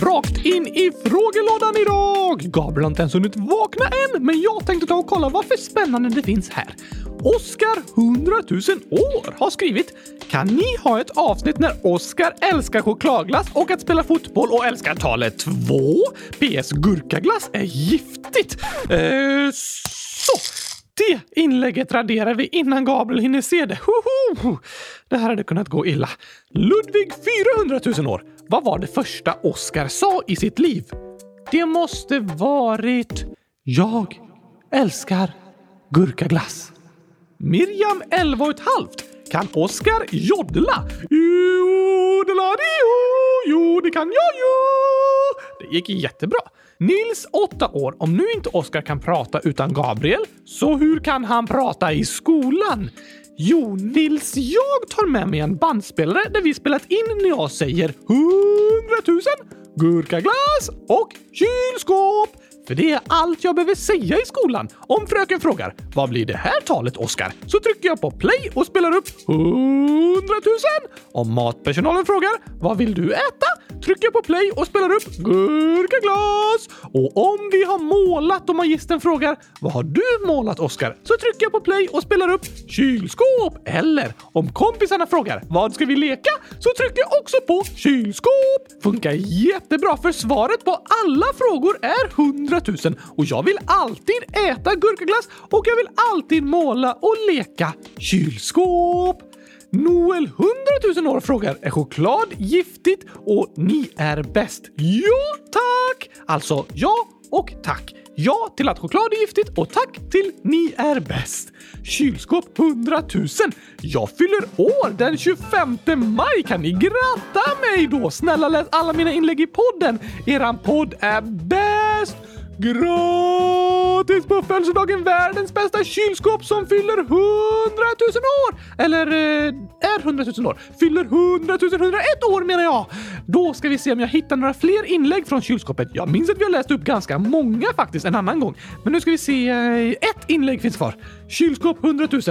rakt in i frågelådan idag! Gabriel har inte ens hunnit vakna än, men jag tänkte ta och kolla vad för spännande det finns här. Oskar 100 000 år har skrivit “Kan ni ha ett avsnitt när Oskar älskar chokladglass och att spela fotboll och älskar talet 2? PS. Gurkaglass är giftigt.” eh, Så! Det inlägget raderar vi innan Gabriel hinner se det. Hoho! Det här hade kunnat gå illa. Ludvig 400 000 år. Vad var det första Oscar sa i sitt liv? Det måste varit “Jag älskar gurkaglass”. Miriam 11 och ett halvt. Kan Oscar joddla? Jo det kan jag ju. Det gick jättebra. Nils 8 år. Om nu inte Oskar kan prata utan Gabriel, så hur kan han prata i skolan? Jo, Nils, jag tar med mig en bandspelare där vi spelat in när jag säger 100 000, gurkaglass och kylskåp. För det är allt jag behöver säga i skolan. Om fröken frågar “Vad blir det här talet, Oskar?” så trycker jag på play och spelar upp 100 000. Om matpersonalen frågar “Vad vill du äta?” trycker jag på play och spelar upp gurkaglas. Och om vi har målat och magistern frågar “Vad har du målat, Oskar?” så trycker jag på play och spelar upp kylskåp. Eller om kompisarna frågar “Vad ska vi leka?” så trycker jag också på kylskåp. Funkar jättebra för svaret på alla frågor är 100 000 och jag vill alltid äta gurkaglass och jag vill alltid måla och leka kylskåp. Noel 100 000 år frågar är choklad giftigt och ni är bäst? Ja, tack! Alltså ja och tack. Ja till att choklad är giftigt och tack till ni är bäst. Kylskåp 100 000. Jag fyller år den 25 maj. Kan ni gratta mig då? Snälla läs alla mina inlägg i podden. Eran podd är bäst! Gratis på födelsedagen världens bästa kylskåp som fyller 100 000 år! Eller eh, är 100 000 år. Fyller 100 000, 101 år menar jag! Då ska vi se om jag hittar några fler inlägg från kylskåpet. Jag minns att vi har läst upp ganska många faktiskt en annan gång. Men nu ska vi se. Eh, ett inlägg finns kvar. Kylskåp 100 000.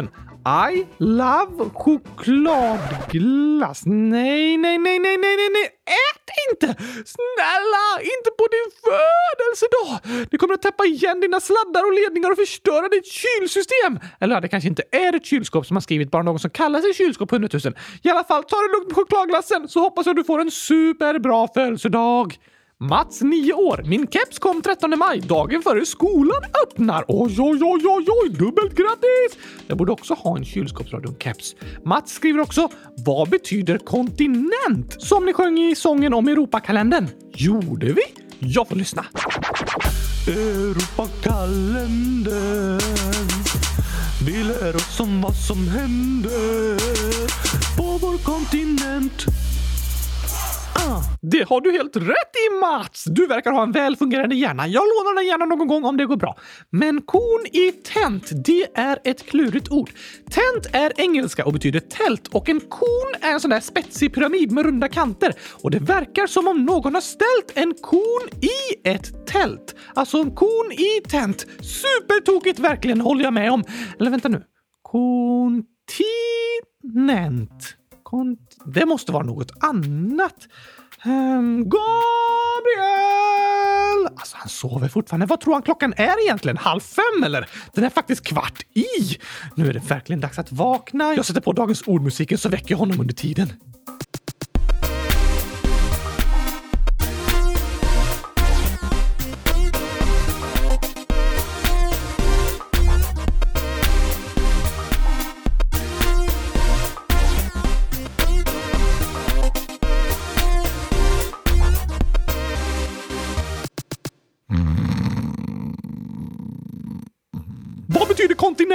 I love chokladglass. Nej, nej, nej, nej, nej, nej, nej. Ät inte! Snälla, inte på din födelsedag! Det kommer att täppa igen dina sladdar och ledningar och förstöra ditt kylsystem. Eller ja, det kanske inte är ett kylskåp som har skrivit, bara någon som kallar sig kylskåp 100 000. I alla fall, ta det lugnt med chokladglassen så hoppas jag du får en superbra födelsedag. Mats, 9 år. Min keps kom 13 maj, dagen före skolan öppnar. Oj, oj, oj, oj, oj, dubbelt grattis! Jag borde också ha en kylskåpsradion-keps. Mats skriver också “Vad betyder kontinent?” som ni sjöng i sången om Europakalendern. Gjorde vi? Jag får lyssna. Europakalendern Vi lär oss om vad som händer på vår kontinent Ah, det har du helt rätt i Mats! Du verkar ha en välfungerande hjärna. Jag lånar den gärna någon gång om det går bra. Men kon i tent, det är ett klurigt ord. Tent är engelska och betyder tält och en kon är en sån där spetsig pyramid med runda kanter. Och det verkar som om någon har ställt en kon i ett tält. Alltså en kon i tent. Supertokigt verkligen, håller jag med om. Eller vänta nu. Kontinent. Kont det måste vara något annat. Um, Gabriel! Alltså, han sover fortfarande. Vad tror han klockan är egentligen? Halv fem eller? Den är faktiskt kvart i. Nu är det verkligen dags att vakna. Jag sätter på dagens ordmusiken så väcker jag honom under tiden.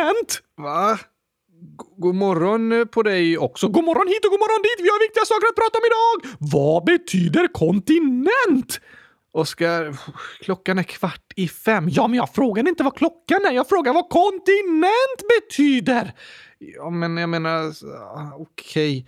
Kontinent? Va? God morgon på dig också. God morgon hit och god morgon dit! Vi har viktiga saker att prata om idag! Vad betyder kontinent? Oskar, klockan är kvart i fem. Ja, men jag frågade inte vad klockan är. Jag frågar vad kontinent betyder. Ja, men jag menar... Okej. Okay.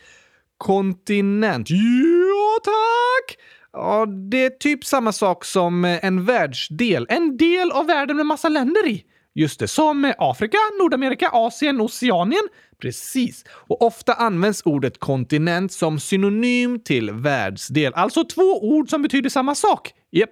Kontinent. Ja, tack! Ja, det är typ samma sak som en världsdel. En del av världen med massa länder i. Just det, som Afrika, Nordamerika, Asien, Oceanien. Precis. Och ofta används ordet kontinent som synonym till världsdel. Alltså två ord som betyder samma sak. Japp.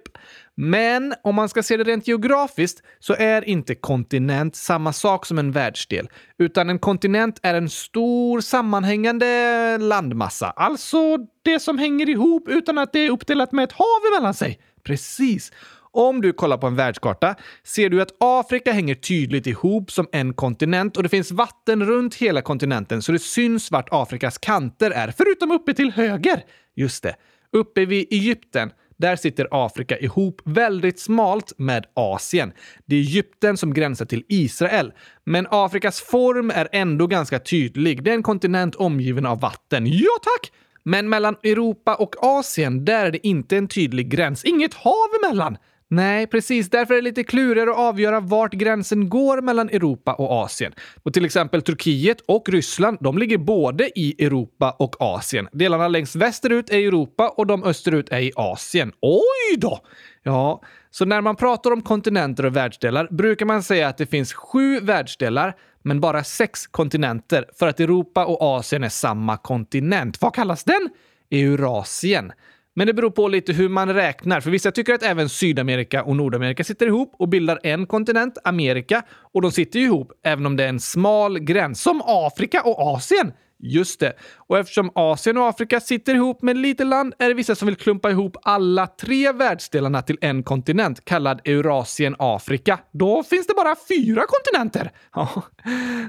Men om man ska se det rent geografiskt så är inte kontinent samma sak som en världsdel, utan en kontinent är en stor sammanhängande landmassa. Alltså det som hänger ihop utan att det är uppdelat med ett hav emellan sig. Precis. Om du kollar på en världskarta ser du att Afrika hänger tydligt ihop som en kontinent och det finns vatten runt hela kontinenten så det syns vart Afrikas kanter är, förutom uppe till höger. Just det. Uppe vid Egypten där sitter Afrika ihop väldigt smalt med Asien. Det är Egypten som gränsar till Israel. Men Afrikas form är ändå ganska tydlig. Det är en kontinent omgiven av vatten. Ja tack! Men mellan Europa och Asien, där är det inte en tydlig gräns. Inget hav emellan. Nej, precis. Därför är det lite klurigare att avgöra vart gränsen går mellan Europa och Asien. Och till exempel Turkiet och Ryssland, de ligger både i Europa och Asien. Delarna längst västerut är i Europa och de österut är i Asien. Oj då! Ja, så när man pratar om kontinenter och världsdelar brukar man säga att det finns sju världsdelar, men bara sex kontinenter för att Europa och Asien är samma kontinent. Vad kallas den? Eurasien. Men det beror på lite hur man räknar, för vissa tycker att även Sydamerika och Nordamerika sitter ihop och bildar en kontinent, Amerika, och de sitter ju ihop även om det är en smal gräns, som Afrika och Asien. Just det. Och eftersom Asien och Afrika sitter ihop med lite land är det vissa som vill klumpa ihop alla tre världsdelarna till en kontinent kallad Eurasien Afrika. Då finns det bara fyra kontinenter. Ja,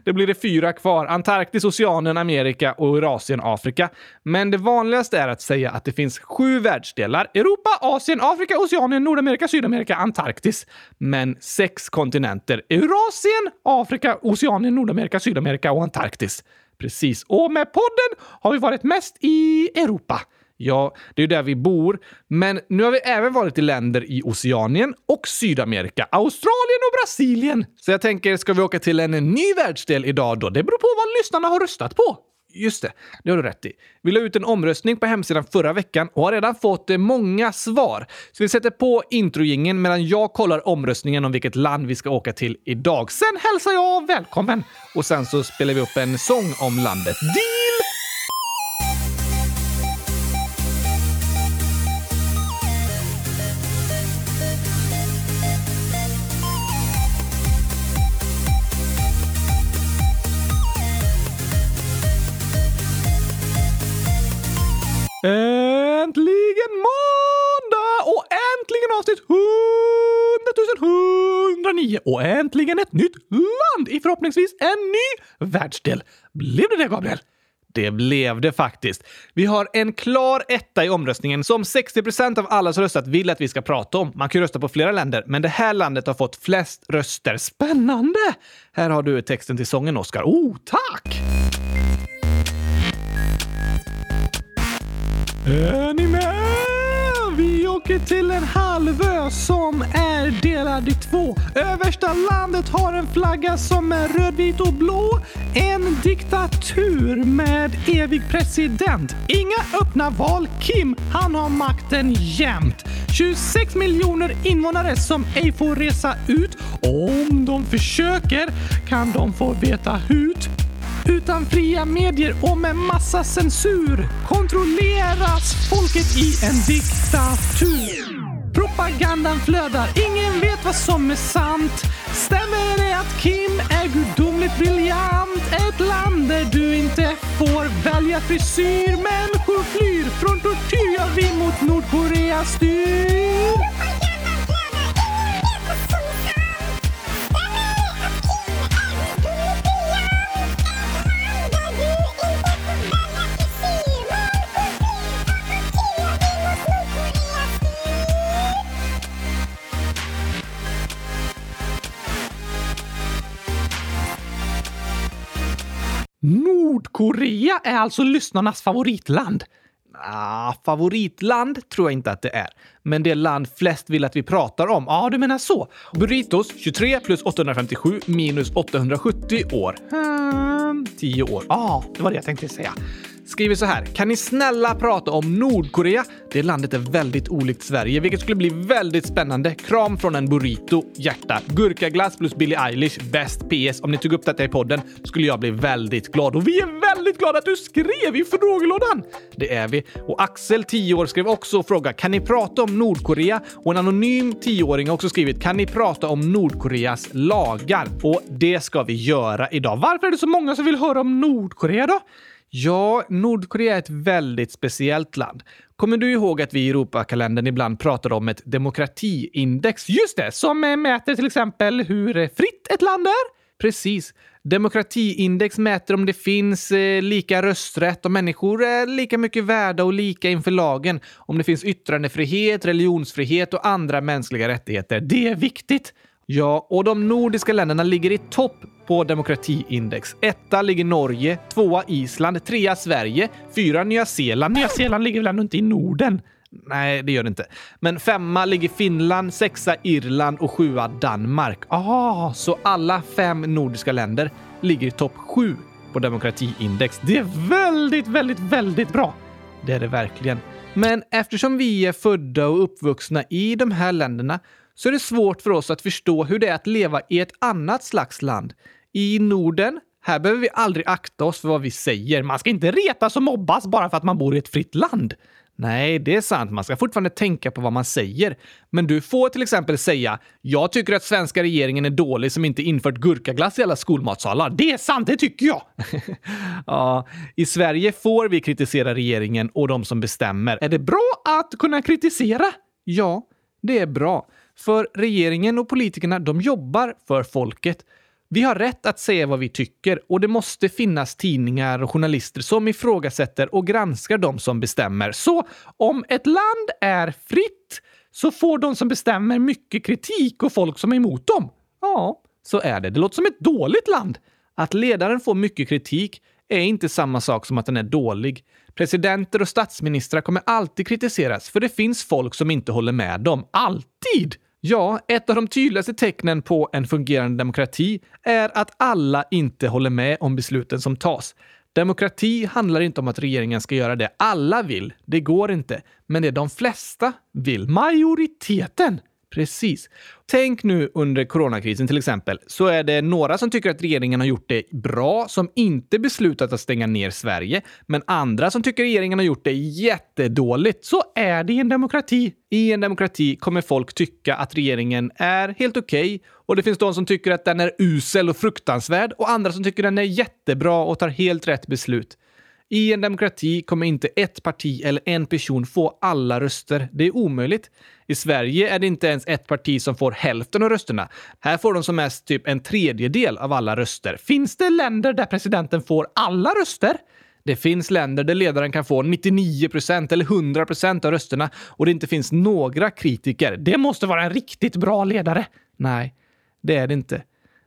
det blir det fyra kvar. Antarktis, Oceanien, Amerika och Eurasien Afrika. Men det vanligaste är att säga att det finns sju världsdelar. Europa, Asien, Afrika, Oceanien, Nordamerika, Sydamerika, Antarktis. Men sex kontinenter. Eurasien, Afrika, Oceanien, Nordamerika, Sydamerika och Antarktis. Precis. Och med podden har vi varit mest i Europa. Ja, det är ju där vi bor. Men nu har vi även varit i länder i Oceanien och Sydamerika, Australien och Brasilien. Så jag tänker, ska vi åka till en ny världsdel idag då? Det beror på vad lyssnarna har röstat på. Just det, det har du rätt i. Vi la ut en omröstning på hemsidan förra veckan och har redan fått eh, många svar. Så vi sätter på introjingen medan jag kollar omröstningen om vilket land vi ska åka till idag. Sen hälsar jag välkommen och sen så spelar vi upp en sång om landet. Det Äntligen måndag! Och äntligen avsnitt 100 109! Och äntligen ett nytt land i förhoppningsvis en ny världsdel. Blev det det, Gabriel? Det blev det faktiskt. Vi har en klar etta i omröstningen som 60% av alla som röstat vill att vi ska prata om. Man kan ju rösta på flera länder, men det här landet har fått flest röster. Spännande! Här har du texten till sången, Oskar. Oh, tack! Är ni med? Vi åker till en halvö som är delad i två. Översta landet har en flagga som är röd, vit och blå. En diktatur med evig president. Inga öppna val. Kim, han har makten jämt. 26 miljoner invånare som ej får resa ut. Om de försöker kan de få veta hut. Utan fria medier och med massa censur kontrolleras folket i en diktatur. Propagandan flödar, ingen vet vad som är sant. Stämmer det att Kim är gudomligt briljant? Ett land där du inte får välja frisyr. Människor flyr från tortyr, ja vi mot Nordkorea styr. Nordkorea är alltså lyssnarnas favoritland. Ah, favoritland tror jag inte att det är. Men det land flest vill att vi pratar om. Ja, ah, du menar så. Burritos 23 plus 857 minus 870 år. Hmm, 10 år. Ja, ah, det var det jag tänkte säga skriver så här. Kan ni snälla prata om Nordkorea? Det landet är väldigt olikt Sverige, vilket skulle bli väldigt spännande. Kram från en burrito, hjärta. Gurkaglass plus Billie Eilish, bäst PS. Om ni tog upp detta i podden skulle jag bli väldigt glad. Och vi är väldigt glada att du skrev i frågelådan! Det är vi. Och Axel, 10 år, skrev också och frågade kan ni prata om Nordkorea? Och en anonym 10-åring har också skrivit kan ni prata om Nordkoreas lagar? Och det ska vi göra idag. Varför är det så många som vill höra om Nordkorea då? Ja, Nordkorea är ett väldigt speciellt land. Kommer du ihåg att vi i Europakalendern ibland pratar om ett demokratiindex? Just det, som eh, mäter till exempel hur eh, fritt ett land är? Precis. Demokratiindex mäter om det finns eh, lika rösträtt, om människor är lika mycket värda och lika inför lagen, om det finns yttrandefrihet, religionsfrihet och andra mänskliga rättigheter. Det är viktigt. Ja, och de nordiska länderna ligger i topp på demokratiindex. Etta ligger Norge, tvåa Island, trea Sverige, fyra Nya Zeeland. Nya Zeeland ligger väl ändå inte i Norden? Nej, det gör det inte. Men femma ligger Finland, sexa Irland och sjua Danmark. Ah, så alla fem nordiska länder ligger i topp sju på demokratiindex. Det är väldigt, väldigt, väldigt bra. Det är det verkligen. Men eftersom vi är födda och uppvuxna i de här länderna så är det svårt för oss att förstå hur det är att leva i ett annat slags land. I Norden, här behöver vi aldrig akta oss för vad vi säger. Man ska inte retas och mobbas bara för att man bor i ett fritt land. Nej, det är sant. Man ska fortfarande tänka på vad man säger. Men du får till exempel säga “Jag tycker att svenska regeringen är dålig som inte infört gurkaglass i alla skolmatsalar”. Det är sant, det tycker jag! ja, i Sverige får vi kritisera regeringen och de som bestämmer. Är det bra att kunna kritisera? Ja, det är bra. För regeringen och politikerna, de jobbar för folket. Vi har rätt att säga vad vi tycker och det måste finnas tidningar och journalister som ifrågasätter och granskar de som bestämmer. Så om ett land är fritt så får de som bestämmer mycket kritik och folk som är emot dem. Ja, så är det. Det låter som ett dåligt land. Att ledaren får mycket kritik är inte samma sak som att den är dålig. Presidenter och statsministrar kommer alltid kritiseras för det finns folk som inte håller med dem. Alltid! Ja, ett av de tydligaste tecknen på en fungerande demokrati är att alla inte håller med om besluten som tas. Demokrati handlar inte om att regeringen ska göra det alla vill. Det går inte. Men det de flesta vill. Majoriteten. Precis. Tänk nu under coronakrisen till exempel, så är det några som tycker att regeringen har gjort det bra som inte beslutat att stänga ner Sverige, men andra som tycker regeringen har gjort det jättedåligt. Så är det i en demokrati. I en demokrati kommer folk tycka att regeringen är helt okej okay, och det finns de som tycker att den är usel och fruktansvärd och andra som tycker den är jättebra och tar helt rätt beslut. I en demokrati kommer inte ett parti eller en person få alla röster. Det är omöjligt. I Sverige är det inte ens ett parti som får hälften av rösterna. Här får de som mest typ en tredjedel av alla röster. Finns det länder där presidenten får alla röster? Det finns länder där ledaren kan få 99 procent eller 100 procent av rösterna och det inte finns några kritiker. Det måste vara en riktigt bra ledare. Nej, det är det inte.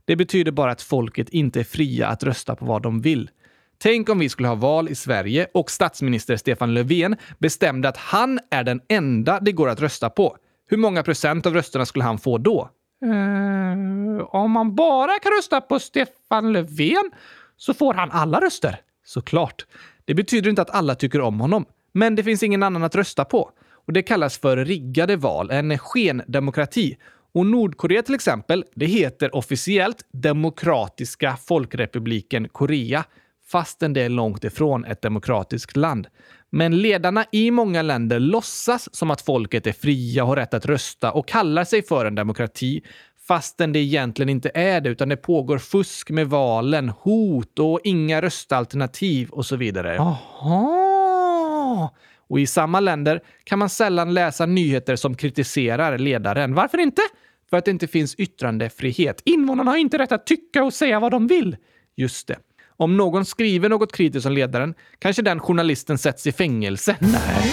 Det betyder bara att folket inte är fria att rösta på vad de vill. Tänk om vi skulle ha val i Sverige och statsminister Stefan Löfven bestämde att han är den enda det går att rösta på. Hur många procent av rösterna skulle han få då? Uh, om man bara kan rösta på Stefan Löfven så får han alla röster. Såklart. Det betyder inte att alla tycker om honom, men det finns ingen annan att rösta på. Och Det kallas för riggade val, en skendemokrati. Och Nordkorea till exempel, det heter officiellt Demokratiska folkrepubliken Korea fastän det är långt ifrån ett demokratiskt land. Men ledarna i många länder låtsas som att folket är fria och har rätt att rösta och kallar sig för en demokrati fastän det egentligen inte är det, utan det pågår fusk med valen, hot och inga röstalternativ och så vidare. Aha! Och i samma länder kan man sällan läsa nyheter som kritiserar ledaren. Varför inte? För att det inte finns yttrandefrihet. Invånarna har inte rätt att tycka och säga vad de vill. Just det. Om någon skriver något kritiskt om ledaren kanske den journalisten sätts i fängelse. Nej,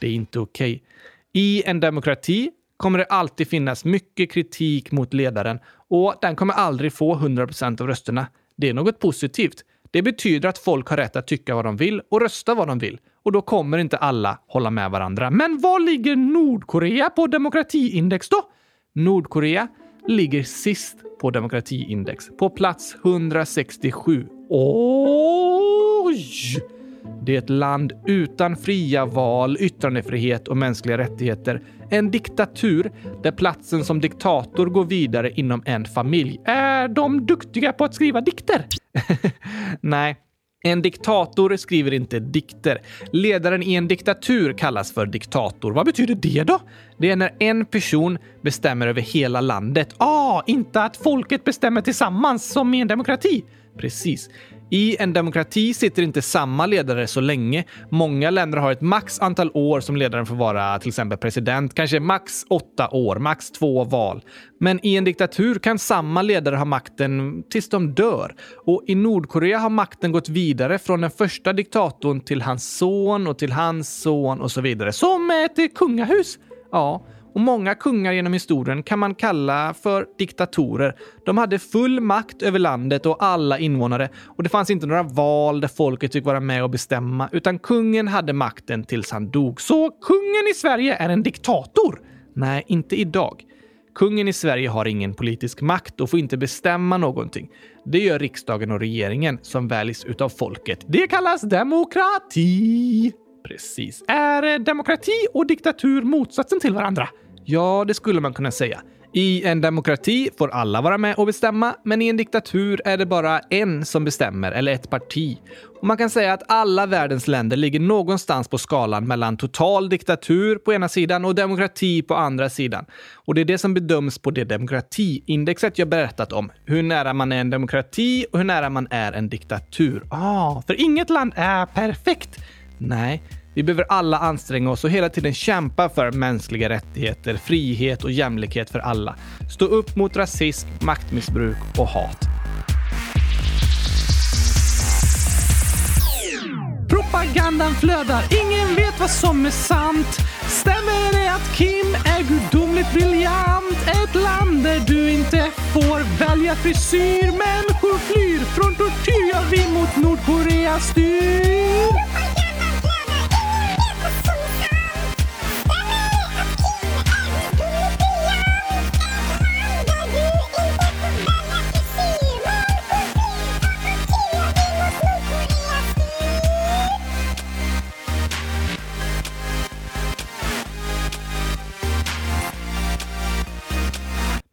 det är inte okej. Okay. I en demokrati kommer det alltid finnas mycket kritik mot ledaren och den kommer aldrig få 100% av rösterna. Det är något positivt. Det betyder att folk har rätt att tycka vad de vill och rösta vad de vill. Och då kommer inte alla hålla med varandra. Men var ligger Nordkorea på demokratiindex då? Nordkorea ligger sist på demokratiindex, på plats 167. Oj! Det är ett land utan fria val, yttrandefrihet och mänskliga rättigheter. En diktatur där platsen som diktator går vidare inom en familj. Är de duktiga på att skriva dikter? Nej, en diktator skriver inte dikter. Ledaren i en diktatur kallas för diktator. Vad betyder det då? Det är när en person bestämmer över hela landet. Ah, inte att folket bestämmer tillsammans som i en demokrati. Precis. I en demokrati sitter inte samma ledare så länge. Många länder har ett max antal år som ledaren får vara till exempel president, kanske max åtta år, max två val. Men i en diktatur kan samma ledare ha makten tills de dör. Och i Nordkorea har makten gått vidare från den första diktatorn till hans son och till hans son och så vidare. Som ett kungahus? Ja, och många kungar genom historien kan man kalla för diktatorer. De hade full makt över landet och alla invånare och det fanns inte några val där folket fick vara med och bestämma, utan kungen hade makten tills han dog. Så kungen i Sverige är en diktator? Nej, inte idag. Kungen i Sverige har ingen politisk makt och får inte bestämma någonting. Det gör riksdagen och regeringen som väljs utav folket. Det kallas demokrati. Precis. Är demokrati och diktatur motsatsen till varandra? Ja, det skulle man kunna säga. I en demokrati får alla vara med och bestämma, men i en diktatur är det bara en som bestämmer, eller ett parti. Och man kan säga att alla världens länder ligger någonstans på skalan mellan total diktatur på ena sidan och demokrati på andra sidan. Och det är det som bedöms på det demokratiindexet jag berättat om. Hur nära man är en demokrati och hur nära man är en diktatur. Ah, för inget land är perfekt. Nej, vi behöver alla anstränga oss och hela tiden kämpa för mänskliga rättigheter, frihet och jämlikhet för alla. Stå upp mot rasism, maktmissbruk och hat. Propagandan flödar, ingen vet vad som är sant. Stämmer det att Kim är gudomligt briljant? Ett land där du inte får välja frisyr. Människor flyr från tortyr, ja vi mot Nordkorea styr.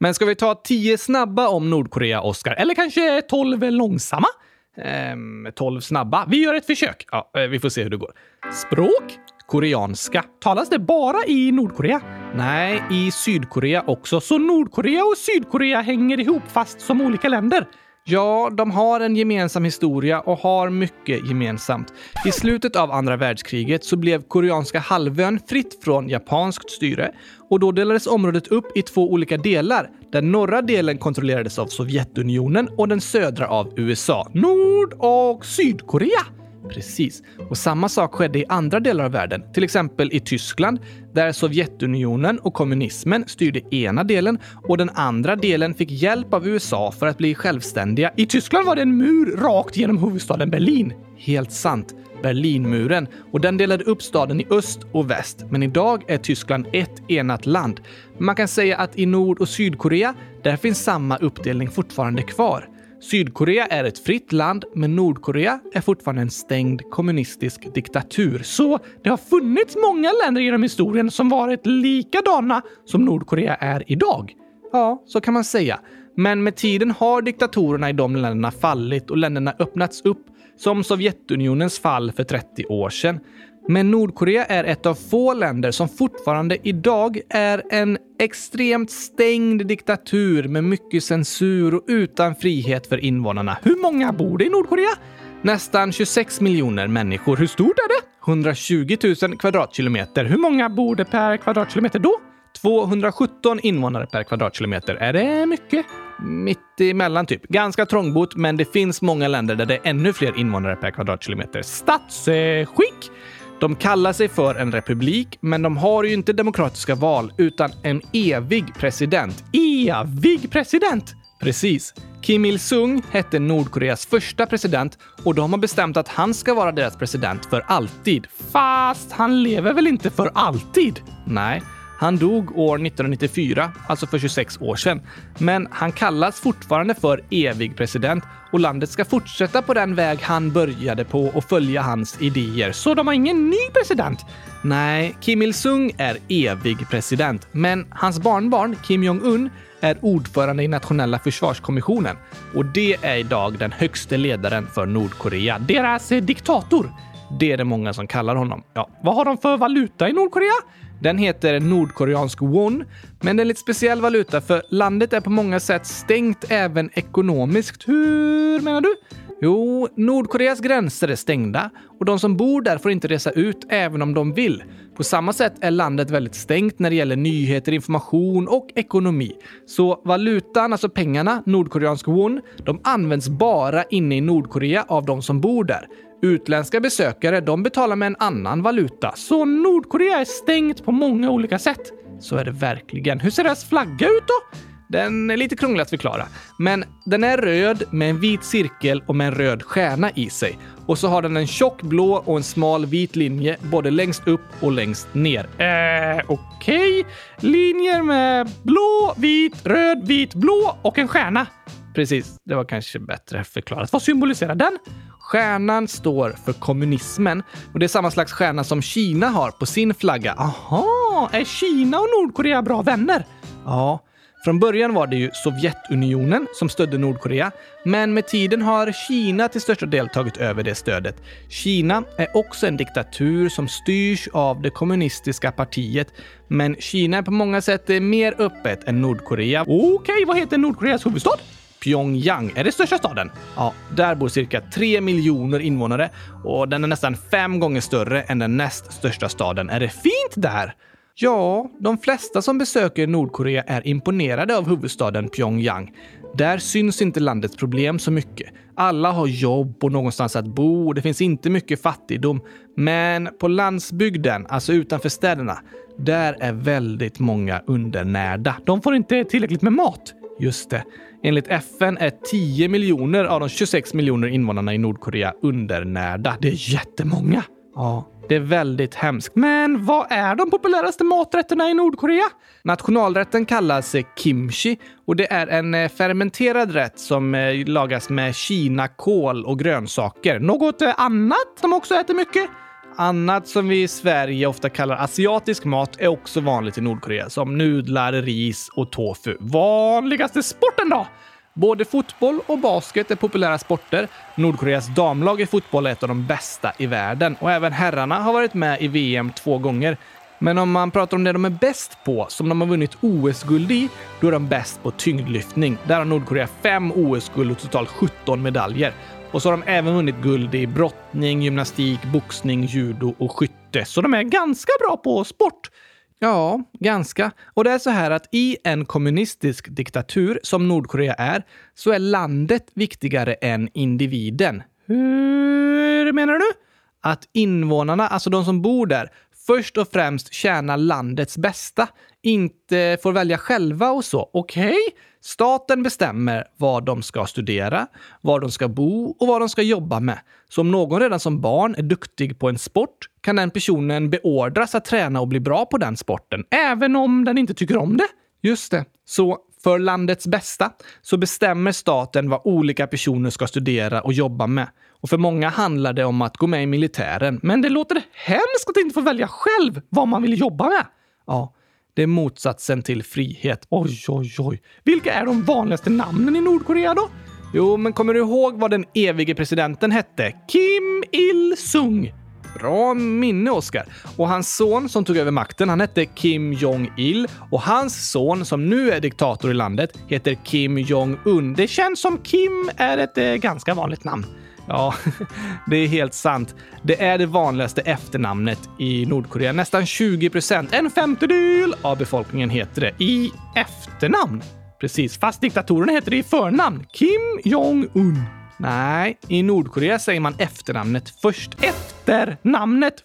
Men ska vi ta tio snabba om Nordkorea, Oscar? Eller kanske tolv långsamma? Ehm, 12 snabba. Vi gör ett försök. Ja, eh, vi får se hur det går. Språk? Koreanska. Talas det bara i Nordkorea? Nej, i Sydkorea också. Så Nordkorea och Sydkorea hänger ihop fast som olika länder? Ja, de har en gemensam historia och har mycket gemensamt. I slutet av andra världskriget så blev koreanska halvön fritt från japanskt styre och då delades området upp i två olika delar. Den norra delen kontrollerades av Sovjetunionen och den södra av USA. Nord och Sydkorea? Precis. Och samma sak skedde i andra delar av världen, till exempel i Tyskland, där Sovjetunionen och kommunismen styrde ena delen och den andra delen fick hjälp av USA för att bli självständiga. I Tyskland var det en mur rakt genom huvudstaden Berlin. Helt sant. Berlinmuren och den delade upp staden i öst och väst. Men idag är Tyskland ett enat land. Man kan säga att i Nord och Sydkorea, där finns samma uppdelning fortfarande kvar. Sydkorea är ett fritt land, men Nordkorea är fortfarande en stängd kommunistisk diktatur. Så det har funnits många länder genom historien som varit likadana som Nordkorea är idag? Ja, så kan man säga. Men med tiden har diktatorerna i de länderna fallit och länderna öppnats upp, som Sovjetunionens fall för 30 år sedan. Men Nordkorea är ett av få länder som fortfarande idag är en extremt stängd diktatur med mycket censur och utan frihet för invånarna. Hur många bor det i Nordkorea? Nästan 26 miljoner människor. Hur stort är det? 120 000 kvadratkilometer. Hur många bor det per kvadratkilometer då? 217 invånare per kvadratkilometer. Är det mycket? Mitt emellan typ. Ganska trångbott, men det finns många länder där det är ännu fler invånare per kvadratkilometer. Statsskick? De kallar sig för en republik, men de har ju inte demokratiska val utan en evig president. Evig president? Precis. Kim Il-Sung hette Nordkoreas första president och de har bestämt att han ska vara deras president för alltid. Fast han lever väl inte för alltid? Nej. Han dog år 1994, alltså för 26 år sedan. Men han kallas fortfarande för evig president och landet ska fortsätta på den väg han började på och följa hans idéer. Så de har ingen ny president? Nej, Kim Il-Sung är evig president, men hans barnbarn Kim Jong-Un är ordförande i nationella försvarskommissionen och det är idag den högste ledaren för Nordkorea. Deras diktator. Det är det många som kallar honom. Ja, vad har de för valuta i Nordkorea? Den heter nordkoreansk won, men det är en lite speciell valuta för landet är på många sätt stängt även ekonomiskt. Hur menar du? Jo, Nordkoreas gränser är stängda och de som bor där får inte resa ut även om de vill. På samma sätt är landet väldigt stängt när det gäller nyheter, information och ekonomi. Så valutan, alltså pengarna, nordkoreansk won, de används bara inne i Nordkorea av de som bor där. Utländska besökare, de betalar med en annan valuta. Så Nordkorea är stängt på många olika sätt? Så är det verkligen. Hur ser deras flagga ut då? Den är lite krånglig att förklara, men den är röd med en vit cirkel och med en röd stjärna i sig. Och så har den en tjock blå och en smal vit linje både längst upp och längst ner. Eh, okej. Okay. Linjer med blå, vit, röd, vit, blå och en stjärna. Precis, det var kanske bättre förklarat. Vad symboliserar den? Stjärnan står för kommunismen och det är samma slags stjärna som Kina har på sin flagga. Aha, är Kina och Nordkorea bra vänner? Ja, från början var det ju Sovjetunionen som stödde Nordkorea, men med tiden har Kina till största del tagit över det stödet. Kina är också en diktatur som styrs av det kommunistiska partiet, men Kina är på många sätt mer öppet än Nordkorea. Okej, okay, vad heter Nordkoreas huvudstad? Pyongyang är det största staden. Ja, där bor cirka 3 miljoner invånare och den är nästan fem gånger större än den näst största staden. Är det fint där? Ja, de flesta som besöker Nordkorea är imponerade av huvudstaden Pyongyang. Där syns inte landets problem så mycket. Alla har jobb och någonstans att bo och det finns inte mycket fattigdom. Men på landsbygden, alltså utanför städerna, där är väldigt många undernärda. De får inte tillräckligt med mat. Just det. Enligt FN är 10 miljoner av de 26 miljoner invånarna i Nordkorea undernärda. Det är jättemånga. Ja, det är väldigt hemskt. Men vad är de populäraste maträtterna i Nordkorea? Nationalrätten kallas kimchi och det är en eh, fermenterad rätt som eh, lagas med kinakål och grönsaker. Något eh, annat som också äter mycket? Annat som vi i Sverige ofta kallar asiatisk mat är också vanligt i Nordkorea, som nudlar, ris och tofu. Vanligaste sporten då? Både fotboll och basket är populära sporter. Nordkoreas damlag i fotboll är ett av de bästa i världen och även herrarna har varit med i VM två gånger. Men om man pratar om det de är bäst på, som de har vunnit OS-guld i, då är de bäst på tyngdlyftning. Där har Nordkorea fem OS-guld och totalt 17 medaljer. Och så har de även vunnit guld i brottning, gymnastik, boxning, judo och skytte. Så de är ganska bra på sport. Ja, ganska. Och det är så här att i en kommunistisk diktatur som Nordkorea är, så är landet viktigare än individen. Hur menar du? Att invånarna, alltså de som bor där, först och främst tjänar landets bästa, inte får välja själva och så. Okej? Okay? Staten bestämmer vad de ska studera, var de ska bo och vad de ska jobba med. Så om någon redan som barn är duktig på en sport kan den personen beordras att träna och bli bra på den sporten, även om den inte tycker om det. Just det. Så för landets bästa så bestämmer staten vad olika personer ska studera och jobba med. Och för många handlar det om att gå med i militären. Men det låter hemskt att inte få välja själv vad man vill jobba med. Ja, det är motsatsen till frihet. Oj, oj, oj. Vilka är de vanligaste namnen i Nordkorea då? Jo, men kommer du ihåg vad den evige presidenten hette? Kim Il-Sung. Bra minne, Oscar. Och hans son som tog över makten, han hette Kim Jong-Il och hans son som nu är diktator i landet heter Kim Jong-Un. Det känns som Kim är ett eh, ganska vanligt namn. Ja, det är helt sant. Det är det vanligaste efternamnet i Nordkorea. Nästan 20 procent, en femtedel av befolkningen heter det i efternamn. Precis, fast diktatorerna heter det i förnamn. Kim Jong-Un. Nej, i Nordkorea säger man efternamnet först. Efternamnet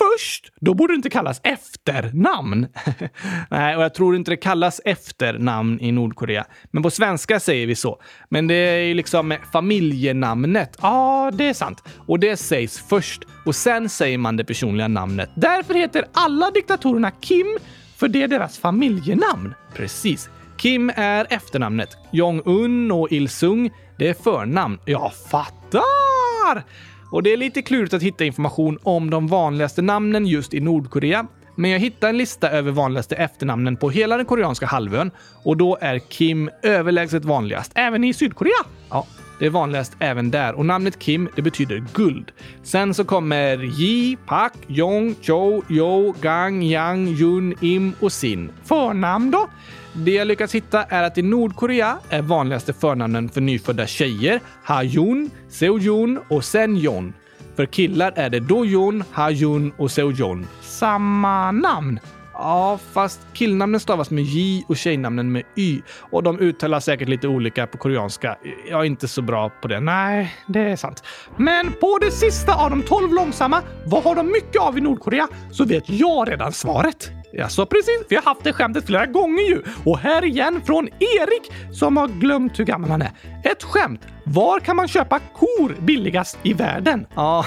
först? Då borde det inte kallas efternamn. Nej, och jag tror inte det kallas efternamn i Nordkorea. Men på svenska säger vi så. Men det är ju liksom familjenamnet. Ja, det är sant. Och det sägs först och sen säger man det personliga namnet. Därför heter alla diktatorerna Kim för det är deras familjenamn. Precis. Kim är efternamnet. Jong-Un och Il-Sung, det är förnamn. Jag fattar! Och det är lite klurigt att hitta information om de vanligaste namnen just i Nordkorea. Men jag hittade en lista över vanligaste efternamnen på hela den koreanska halvön och då är Kim överlägset vanligast. Även i Sydkorea? Ja, det är vanligast även där och namnet Kim, det betyder guld. Sen så kommer Ji, Pak, Jong, Cho, Jo, Gang, Yang, Jun, Im och Sin. Förnamn då? Det jag lyckats hitta är att i Nordkorea är vanligaste förnamnen för nyfödda tjejer Ha-Jun, Seo-Jun och Sen-Jon. För killar är det Do-Jun, Ha-Jun och Seo-Jon. Samma namn? Ja, fast killnamnen stavas med J och tjejnamnen med Y. Och de uttalas säkert lite olika på koreanska. Jag är inte så bra på det. Nej, det är sant. Men på det sista av de tolv långsamma, vad har de mycket av i Nordkorea? Så vet jag redan svaret. Ja, så precis. Vi har haft det skämtet flera gånger ju. Och här igen från Erik som har glömt hur gammal han är. Ett skämt. Var kan man köpa kor billigast i världen? Ja,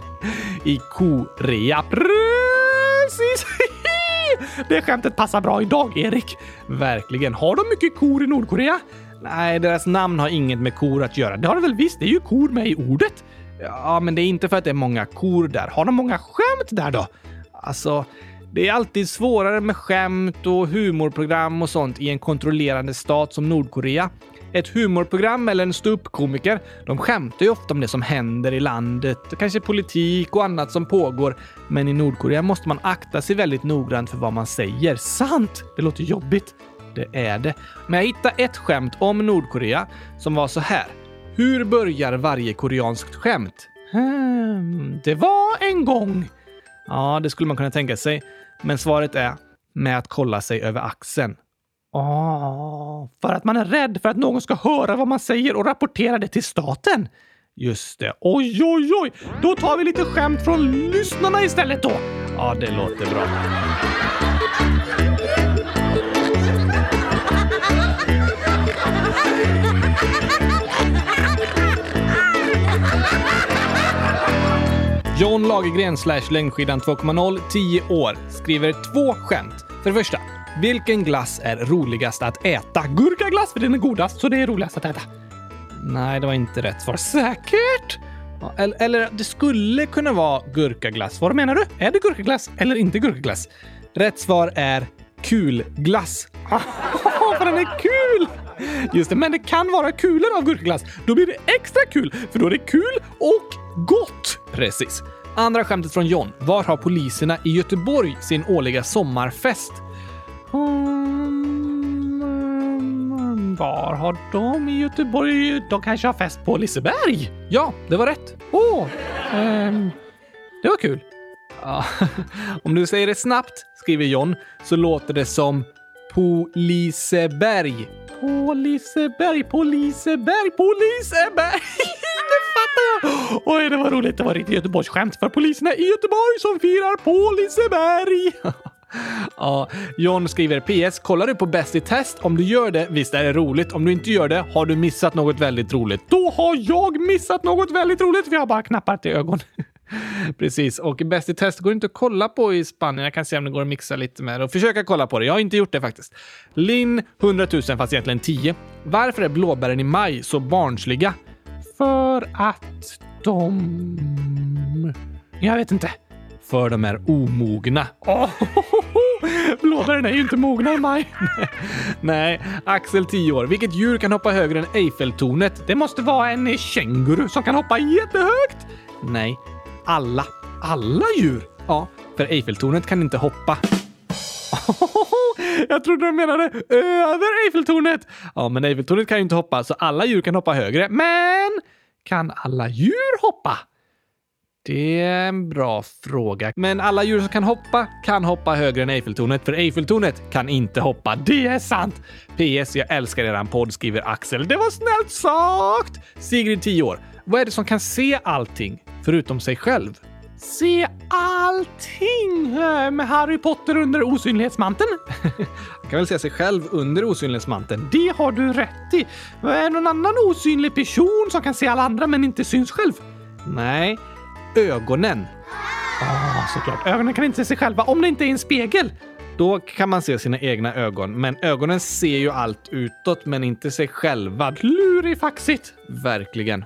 i Korea. Precis! Det skämtet passar bra idag, Erik. Verkligen. Har de mycket kor i Nordkorea? Nej, deras namn har inget med kor att göra. Det har det väl visst? Det är ju kor med i ordet. Ja, men det är inte för att det är många kor där. Har de många skämt där då? Alltså, det är alltid svårare med skämt och humorprogram och sånt i en kontrollerande stat som Nordkorea. Ett humorprogram eller en ståuppkomiker, de skämtar ju ofta om det som händer i landet, kanske politik och annat som pågår. Men i Nordkorea måste man akta sig väldigt noggrant för vad man säger. Sant! Det låter jobbigt. Det är det. Men jag hittade ett skämt om Nordkorea som var så här. Hur börjar varje koreanskt skämt? Hmm, det var en gång. Ja, det skulle man kunna tänka sig. Men svaret är med att kolla sig över axeln. Oh, för att man är rädd för att någon ska höra vad man säger och rapportera det till staten. Just det. Oj, oj, oj! Då tar vi lite skämt från lyssnarna istället då. Ja, det låter bra. John Lagergren slash längdskidan 2.0, 10 år, skriver två skämt. För det första, vilken glass är roligast att äta? Gurkaglass, för den är godast, så det är roligast att äta. Nej, det var inte rätt svar. Säkert? Eller, eller det skulle kunna vara gurkaglass. Vad menar du? Är det gurkaglass eller inte gurkaglass? Rätt svar är kulglass. för den är kul! Just det, men det kan vara kulor av gurkaglass. Då blir det extra kul, för då är det kul och gott. Precis. Andra skämtet från John. Var har poliserna i Göteborg sin årliga sommarfest? Mm, var har de i Göteborg? De kanske har fest på Liseberg? Ja, det var rätt. Åh, oh, um, det var kul. Ja, om du säger det snabbt, skriver John, så låter det som på Liseberg. På Liseberg, på Liseberg, på Liseberg! det fattar jag! Oj, det var roligt. Det var riktigt Göteborgsskämt för poliserna i Göteborg som firar på Liseberg. Ja, John skriver PS. Kollar du på Bäst i test? Om du gör det, visst är det roligt. Om du inte gör det, har du missat något väldigt roligt. Då har jag missat något väldigt roligt, för jag har bara knappat i ögon. Precis, och Bäst i test går inte att kolla på i Spanien. Jag kan se om det går att mixa lite med det och försöka kolla på det. Jag har inte gjort det faktiskt. Linn 100 000 fast egentligen 10. Varför är blåbären i maj så barnsliga? För att de... Jag vet inte. För de är omogna. Oh, blåbären är ju inte mogna i maj. Nej, Axel 10 år. Vilket djur kan hoppa högre än Eiffeltornet? Det måste vara en känguru som kan hoppa jättehögt. Nej, alla. Alla djur? Ja, för Eiffeltornet kan inte hoppa. Jag trodde de menade över Eiffeltornet. Ja, men Eiffeltornet kan ju inte hoppa, så alla djur kan hoppa högre. Men kan alla djur hoppa? Det är en bra fråga. Men alla djur som kan hoppa kan hoppa högre än Eiffeltornet, för Eiffeltornet kan inte hoppa. Det är sant! PS. Jag älskar eran podd, skriver Axel. Det var snällt sagt! Sigrid, 10 år. Vad är det som kan se allting, förutom sig själv? Se allting med Harry Potter under osynlighetsmanteln. Han kan väl se sig själv under osynlighetsmanteln? Det har du rätt i. Är det någon annan osynlig person som kan se alla andra men inte syns själv? Nej, ögonen. Ah, såklart. Ögonen kan inte se sig själva om det inte är en spegel. Då kan man se sina egna ögon, men ögonen ser ju allt utåt men inte sig själva. Klurifaxigt! Verkligen.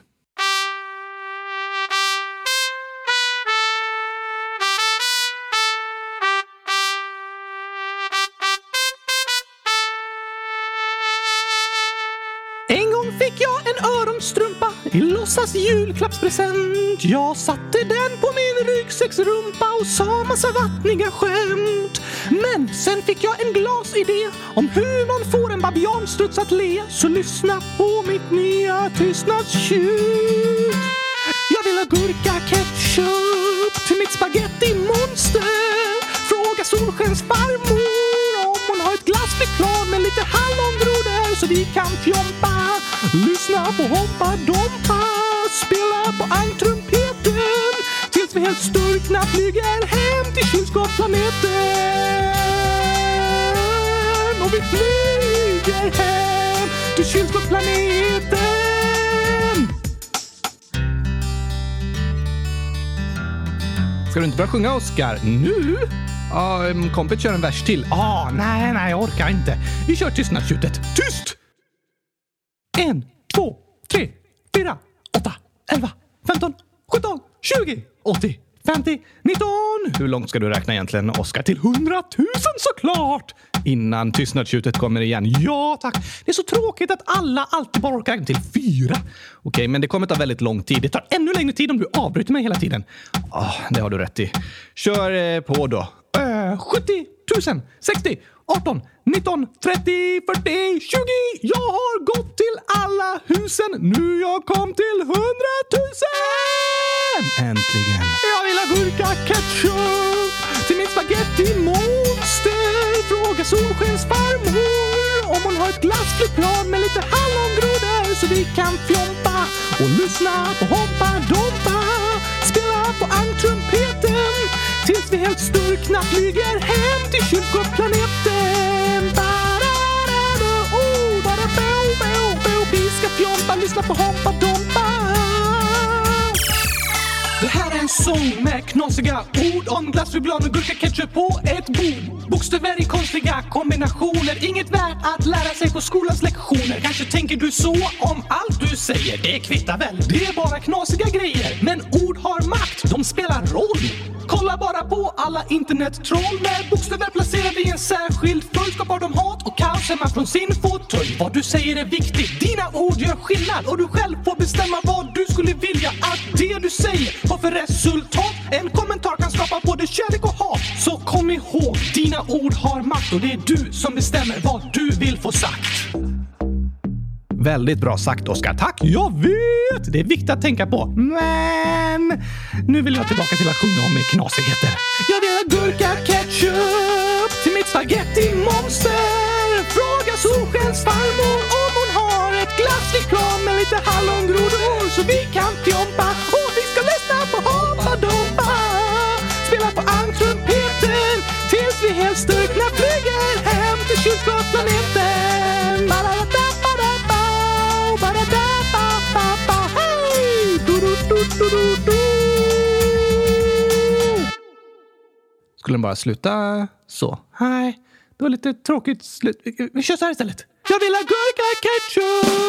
I låtsas julklappspresent. Jag satte den på min ryggsäcksrumpa och sa massa vattniga skämt. Men sen fick jag en glasidé om hur man får en babianstruts att le. Så lyssna på mitt nya tystnadstjut. Jag vill ha gurka-ketchup till mitt spaghetti-monster. Fråga Solskensfarmor vi kan fjompa. Lyssna på Hoppa Dompa, spela på ankrumpeten tills vi helt sturkna flyger hem till kylskåpsplaneten. Och vi flyger hem till kylskåpsplaneten. Ska du inte börja sjunga, Oscar? Nu? Ja, um, kompet kör en vers till. Ah, nej, nej, jag orkar inte. Vi kör tystnadstjutet. Tyst! En, två, tre, fyra, åtta, elva, femton, sjutton, tjugo, åttio, femtio, nitton. Hur långt ska du räkna egentligen, Oscar? Till hundratusen såklart! Innan tystnadstjutet kommer igen. Ja, tack. Det är så tråkigt att alla alltid bara orkar räkna till fyra. Okej, men det kommer ta väldigt lång tid. Det tar ännu längre tid om du avbryter mig hela tiden. Oh, det har du rätt i. Kör eh, på då. Uh, 70 000, 60, 18, 19, 30, 40, 20 tusen. Nu jag kom till hundratusen! Äntligen. Jag vill ha gurka ketchup till min spaghetti-monster. Fråga Solskensfarmor om hon har ett glassflygplan med lite hallongrodor så vi kan fjompa och lyssna på Hoppa Dompa. Spela på ankrumpeten tills vi helt sturkna flyger hem till kylskåpsplaneten. Lyssna på Hoppa Dompa. Det här är en sång med knasiga ord om glass, choklad och gurka ketchup på ett bord. Bokstäver i konstiga kombinationer, inget värt att lära sig på skolans lektioner. Kanske tänker du så om allt du säger, det kvittar väl, det är bara knasiga grejer. Men ord har makt, de spelar roll. Kolla bara på alla internettroll med bokstäver placerade i en särskild följd skapar de hat och från sin fåtölj. Vad du säger är viktigt, dina ord gör skillnad och du själv får bestämma vad du skulle vilja att det du säger har för resultat. En kommentar kan skapa både kärlek och hat. Så kom ihåg, dina ord har makt och det är du som bestämmer vad du vill få sagt. Väldigt bra sagt, Oskar, Tack! Jag vet! Det är viktigt att tänka på. Men nu vill jag tillbaka till att sjunga om knasigheter. Jag vill ha gurka ketchup Fråga Solskensfarmor om hon har ett glassflygplan med lite hallongrodor så vi kan fjompa och vi ska lyssna på Hoppa Dompa. Spela på ankrumpeten tills vi helt sturkna flyger hem till kylskåpsplaneten. Skulle den bara sluta så? Nej, det var lite tråkigt slut. Vi- kör så här istället. Jag vill ha gurka ketchup!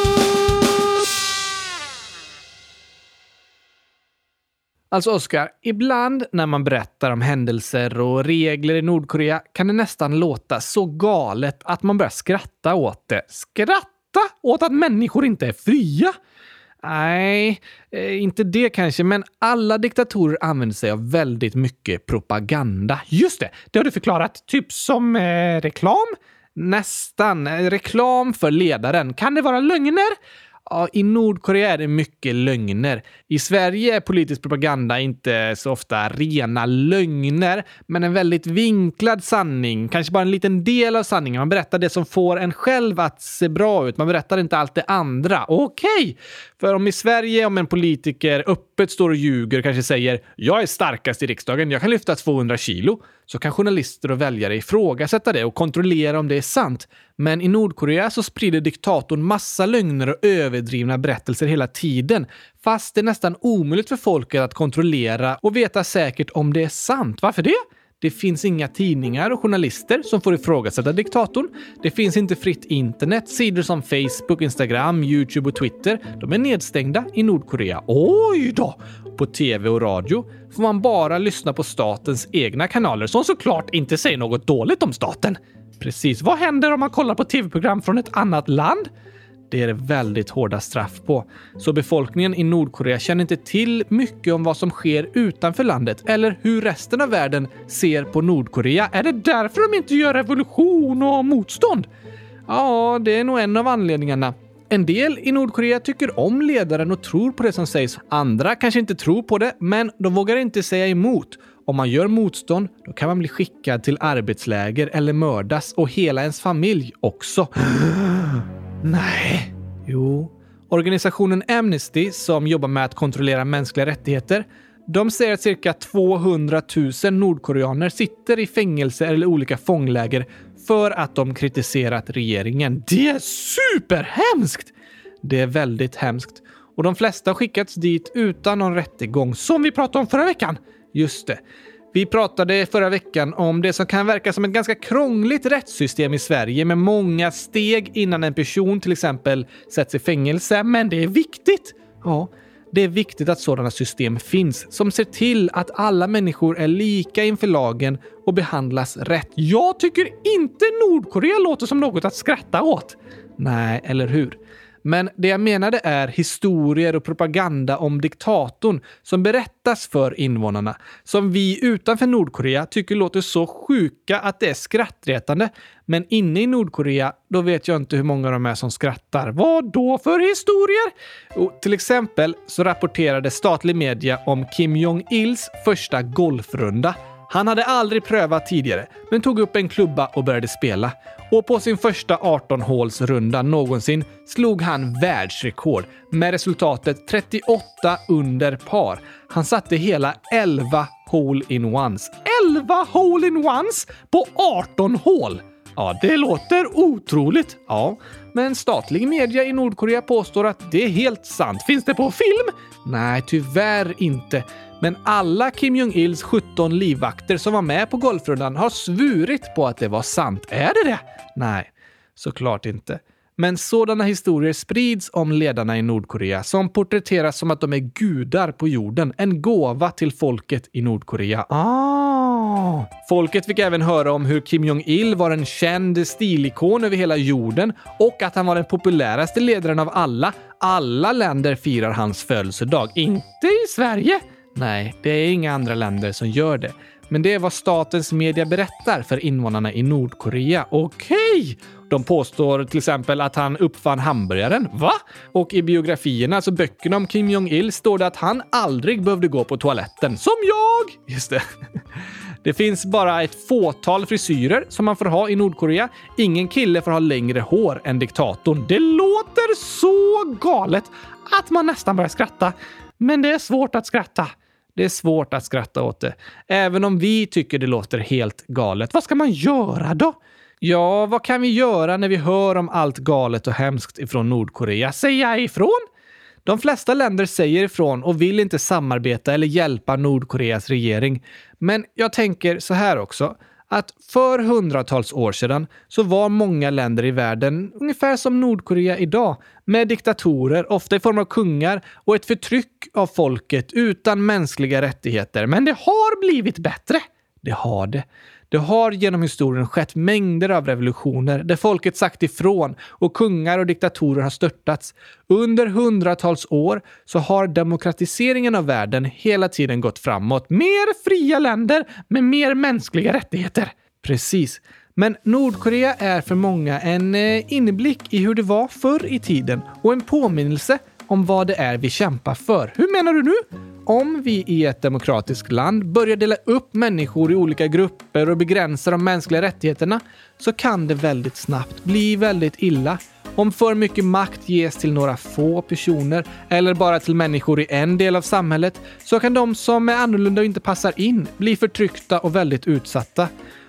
Alltså Oscar, ibland när man berättar om händelser och regler i Nordkorea kan det nästan låta så galet att man börjar skratta åt det. Skratta åt att människor inte är fria. Nej, eh, inte det kanske, men alla diktatorer använder sig av väldigt mycket propaganda. Just det, det har du förklarat. Typ som eh, reklam. Nästan. Eh, reklam för ledaren. Kan det vara lögner? Ja, I Nordkorea är det mycket lögner. I Sverige är politisk propaganda inte så ofta rena lögner, men en väldigt vinklad sanning. Kanske bara en liten del av sanningen. Man berättar det som får en själv att se bra ut. Man berättar inte allt det andra. Okej! För om i Sverige, om en politiker öppet står och ljuger och kanske säger “Jag är starkast i riksdagen, jag kan lyfta 200 kilo” så kan journalister och väljare ifrågasätta det och kontrollera om det är sant. Men i Nordkorea så sprider diktatorn massa lögner och överdrivna berättelser hela tiden. Fast det är nästan omöjligt för folket att kontrollera och veta säkert om det är sant. Varför det? Det finns inga tidningar och journalister som får ifrågasätta diktatorn. Det finns inte fritt internet. Sidor som Facebook, Instagram, Youtube och Twitter, de är nedstängda i Nordkorea. Oj då! På tv och radio får man bara lyssna på statens egna kanaler som såklart inte säger något dåligt om staten. Precis. Vad händer om man kollar på tv-program från ett annat land? Det är det väldigt hårda straff på. Så befolkningen i Nordkorea känner inte till mycket om vad som sker utanför landet eller hur resten av världen ser på Nordkorea. Är det därför de inte gör revolution och motstånd? Ja, det är nog en av anledningarna. En del i Nordkorea tycker om ledaren och tror på det som sägs. Andra kanske inte tror på det, men de vågar inte säga emot. Om man gör motstånd, då kan man bli skickad till arbetsläger eller mördas och hela ens familj också. Nej. Jo. Organisationen Amnesty, som jobbar med att kontrollera mänskliga rättigheter, de säger att cirka 200 000 nordkoreaner sitter i fängelse eller olika fångläger för att de kritiserat regeringen. Det är superhemskt! Det är väldigt hemskt. Och de flesta har skickats dit utan någon rättegång, som vi pratade om förra veckan. Just det. Vi pratade förra veckan om det som kan verka som ett ganska krångligt rättssystem i Sverige med många steg innan en person till exempel sätts i fängelse. Men det är viktigt! Ja, det är viktigt att sådana system finns som ser till att alla människor är lika inför lagen och behandlas rätt. Jag tycker inte Nordkorea låter som något att skratta åt. Nej, eller hur? Men det jag menade är historier och propaganda om diktatorn som berättas för invånarna, som vi utanför Nordkorea tycker låter så sjuka att det är skrattretande. Men inne i Nordkorea, då vet jag inte hur många de är som skrattar. Vad då för historier? Och till exempel så rapporterade statlig media om Kim Jong-Ils första golfrunda. Han hade aldrig prövat tidigare, men tog upp en klubba och började spela. Och på sin första 18-hålsrunda någonsin slog han världsrekord med resultatet 38 under par. Han satte hela 11 hole-in-ones. 11 hole-in-ones på 18 hål! Ja, det låter otroligt. Ja, men statlig media i Nordkorea påstår att det är helt sant. Finns det på film? Nej, tyvärr inte. Men alla Kim Jong-Ils 17 livvakter som var med på golfrundan har svurit på att det var sant. Är det det? Nej, såklart inte. Men sådana historier sprids om ledarna i Nordkorea som porträtteras som att de är gudar på jorden. En gåva till folket i Nordkorea. Ah! Folket fick även höra om hur Kim Jong-Il var en känd stilikon över hela jorden och att han var den populäraste ledaren av alla. Alla länder firar hans födelsedag. Inte i Sverige! Nej, det är inga andra länder som gör det. Men det är vad statens media berättar för invånarna i Nordkorea. Okej! Okay. De påstår till exempel att han uppfann hamburgaren. Va? Och i biografierna, alltså böckerna om Kim Jong-Il, står det att han aldrig behövde gå på toaletten. Som jag! Just det. Det finns bara ett fåtal frisyrer som man får ha i Nordkorea. Ingen kille får ha längre hår än diktatorn. Det låter så galet att man nästan börjar skratta. Men det är svårt att skratta. Det är svårt att skratta åt det. Även om vi tycker det låter helt galet. Vad ska man göra då? Ja, vad kan vi göra när vi hör om allt galet och hemskt ifrån Nordkorea? Säga ifrån? De flesta länder säger ifrån och vill inte samarbeta eller hjälpa Nordkoreas regering. Men jag tänker så här också att för hundratals år sedan så var många länder i världen ungefär som Nordkorea idag, med diktatorer, ofta i form av kungar, och ett förtryck av folket utan mänskliga rättigheter. Men det har blivit bättre. Det har det. Det har genom historien skett mängder av revolutioner där folket sagt ifrån och kungar och diktatorer har störtats. Under hundratals år så har demokratiseringen av världen hela tiden gått framåt. Mer fria länder med mer mänskliga rättigheter. Precis. Men Nordkorea är för många en eh, inblick i hur det var förr i tiden och en påminnelse om vad det är vi kämpar för. Hur menar du nu? Om vi i ett demokratiskt land börjar dela upp människor i olika grupper och begränsa de mänskliga rättigheterna så kan det väldigt snabbt bli väldigt illa. Om för mycket makt ges till några få personer eller bara till människor i en del av samhället så kan de som är annorlunda och inte passar in bli förtryckta och väldigt utsatta.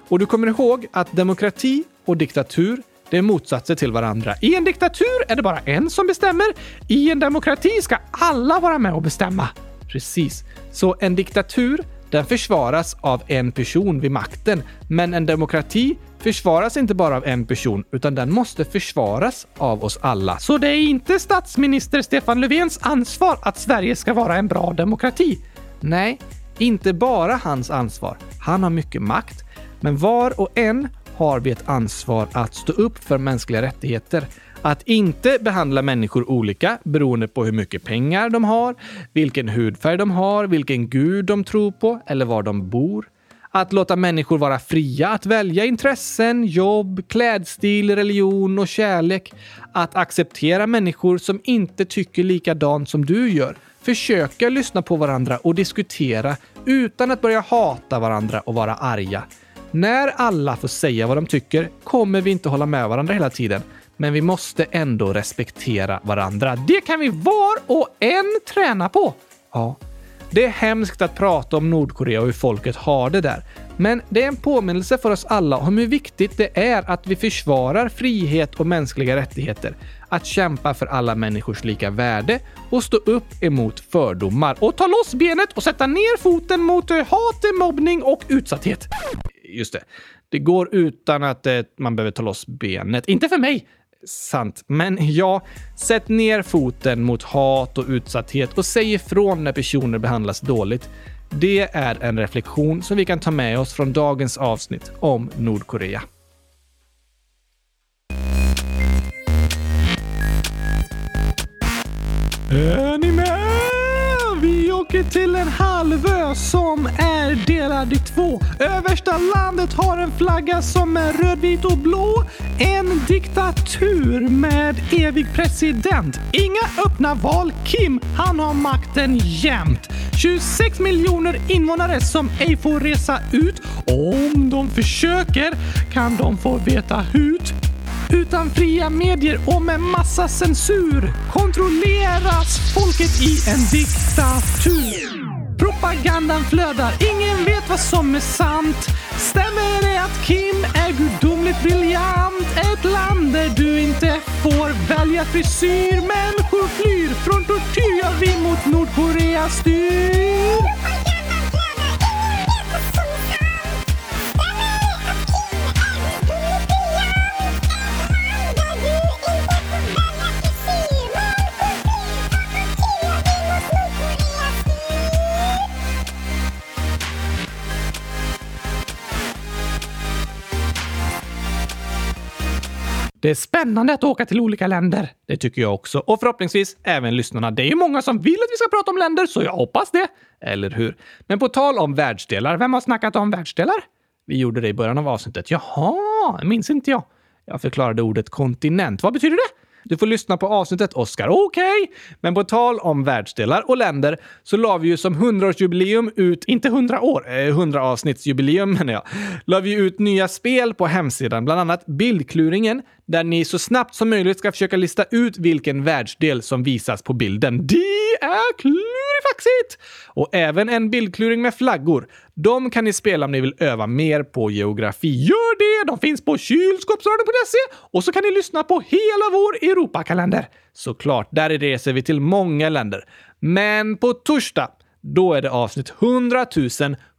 Och du kommer ihåg att demokrati och diktatur det är motsatser till varandra. I en diktatur är det bara en som bestämmer. I en demokrati ska alla vara med och bestämma. Precis. Så en diktatur, den försvaras av en person vid makten. Men en demokrati försvaras inte bara av en person, utan den måste försvaras av oss alla. Så det är inte statsminister Stefan Löfvens ansvar att Sverige ska vara en bra demokrati? Nej, inte bara hans ansvar. Han har mycket makt. Men var och en har vi ett ansvar att stå upp för mänskliga rättigheter. Att inte behandla människor olika beroende på hur mycket pengar de har, vilken hudfärg de har, vilken gud de tror på eller var de bor. Att låta människor vara fria att välja intressen, jobb, klädstil, religion och kärlek. Att acceptera människor som inte tycker likadant som du gör. Försöka lyssna på varandra och diskutera utan att börja hata varandra och vara arga. När alla får säga vad de tycker kommer vi inte hålla med varandra hela tiden. Men vi måste ändå respektera varandra. Det kan vi var och en träna på. Ja, det är hemskt att prata om Nordkorea och hur folket har det där. Men det är en påminnelse för oss alla om hur viktigt det är att vi försvarar frihet och mänskliga rättigheter. Att kämpa för alla människors lika värde och stå upp emot fördomar. Och ta loss benet och sätta ner foten mot eh, hat, mobbning och utsatthet. Just det. Det går utan att eh, man behöver ta loss benet. Inte för mig. Sant. Men ja, sätt ner foten mot hat och utsatthet och säg ifrån när personer behandlas dåligt. Det är en reflektion som vi kan ta med oss från dagens avsnitt om Nordkorea. Är ni med? Åker till en halvö som är delad i två. Översta landet har en flagga som är röd, vit och blå. En diktatur med evig president. Inga öppna val. Kim, han har makten jämt. 26 miljoner invånare som ej får resa ut. Om de försöker kan de få veta hut. Utan fria medier och med massa censur kontrolleras folket i en diktatur. Propagandan flödar, ingen vet vad som är sant. Stämmer det att Kim är gudomligt briljant? Ett land där du inte får välja frisyr. Människor flyr från tortyr, ja vi mot Nordkorea styr. Det är spännande att åka till olika länder. Det tycker jag också. Och förhoppningsvis även lyssnarna. Det är ju många som vill att vi ska prata om länder, så jag hoppas det. Eller hur? Men på tal om världsdelar, vem har snackat om världsdelar? Vi gjorde det i början av avsnittet. Jaha, minns inte jag. Jag förklarade ordet kontinent. Vad betyder det? Du får lyssna på avsnittet, Oscar. Okej! Okay. Men på tal om världsdelar och länder så la vi ju som 100-årsjubileum ut, inte 100 år, eh, 100 avsnittsjubileum menar jag, la vi ut nya spel på hemsidan, bland annat Bildkluringen, där ni så snabbt som möjligt ska försöka lista ut vilken världsdel som visas på bilden. Det är klurifaxigt! Och även en bildkluring med flaggor. De kan ni spela om ni vill öva mer på geografi. Gör det! De finns på kylskåpsradion.se och så kan ni lyssna på hela vår Europakalender. Såklart, där reser vi till många länder. Men på torsdag då är det avsnitt 100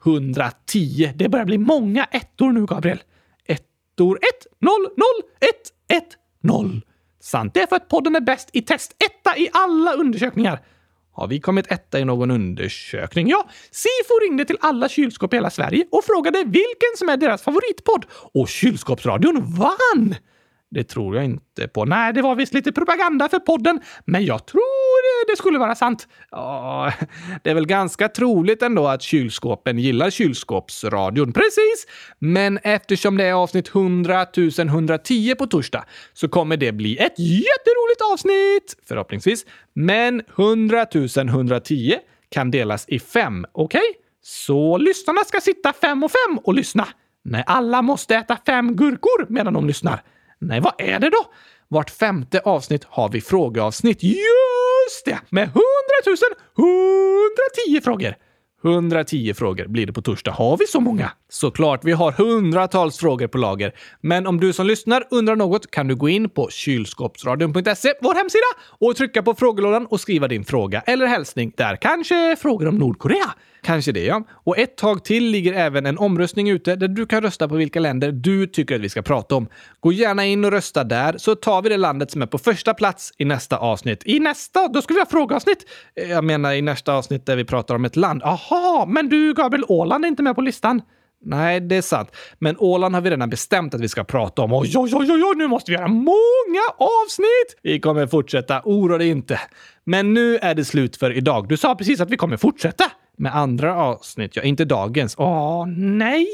110. Det börjar bli många ettor nu, Gabriel. Ettor 1, 0, 0, 1, 1, 0. Sant. Det är för att podden är bäst i test. Etta i alla undersökningar. Har vi kommit etta i någon undersökning? Ja, Sifo ringde till alla kylskåp i hela Sverige och frågade vilken som är deras favoritpodd. Och Kylskåpsradion vann! Det tror jag inte på. Nej, det var visst lite propaganda för podden, men jag tror det skulle vara sant. Ja, det är väl ganska troligt ändå att kylskåpen gillar kylskåpsradion. Precis! Men eftersom det är avsnitt 100 110 på torsdag så kommer det bli ett jätteroligt avsnitt! Förhoppningsvis. Men 100 110 kan delas i fem, okej? Okay? Så lyssnarna ska sitta fem och fem och lyssna. Nej, alla måste äta fem gurkor medan de lyssnar. Nej, vad är det då? Vart femte avsnitt har vi frågeavsnitt. Just det! Med 100 110 frågor. 110 frågor blir det på torsdag. Har vi så många? Såklart, vi har hundratals frågor på lager. Men om du som lyssnar undrar något kan du gå in på kylskåpsradion.se, vår hemsida, och trycka på frågelådan och skriva din fråga eller hälsning. Där kanske frågor om Nordkorea. Kanske det, ja. Och ett tag till ligger även en omröstning ute där du kan rösta på vilka länder du tycker att vi ska prata om. Gå gärna in och rösta där så tar vi det landet som är på första plats i nästa avsnitt. I nästa? Då ska vi ha frågeavsnitt! Eh, jag menar i nästa avsnitt där vi pratar om ett land. Aha, men du Gabriel, Åland är inte med på listan. Nej, det är sant. Men Åland har vi redan bestämt att vi ska prata om. Oj, oj, oj, oj, nu måste vi göra många avsnitt! Vi kommer fortsätta, oroa dig inte. Men nu är det slut för idag. Du sa precis att vi kommer fortsätta. Med andra avsnitt, ja, inte dagens. Åh, nej!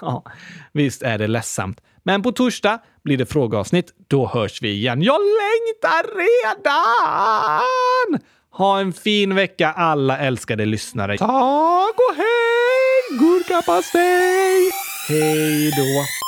Ja, visst är det ledsamt. Men på torsdag blir det frågeavsnitt. Då hörs vi igen. Jag längtar redan! Ha en fin vecka alla älskade lyssnare. Tack och hej! Gurkapastej! Hej då!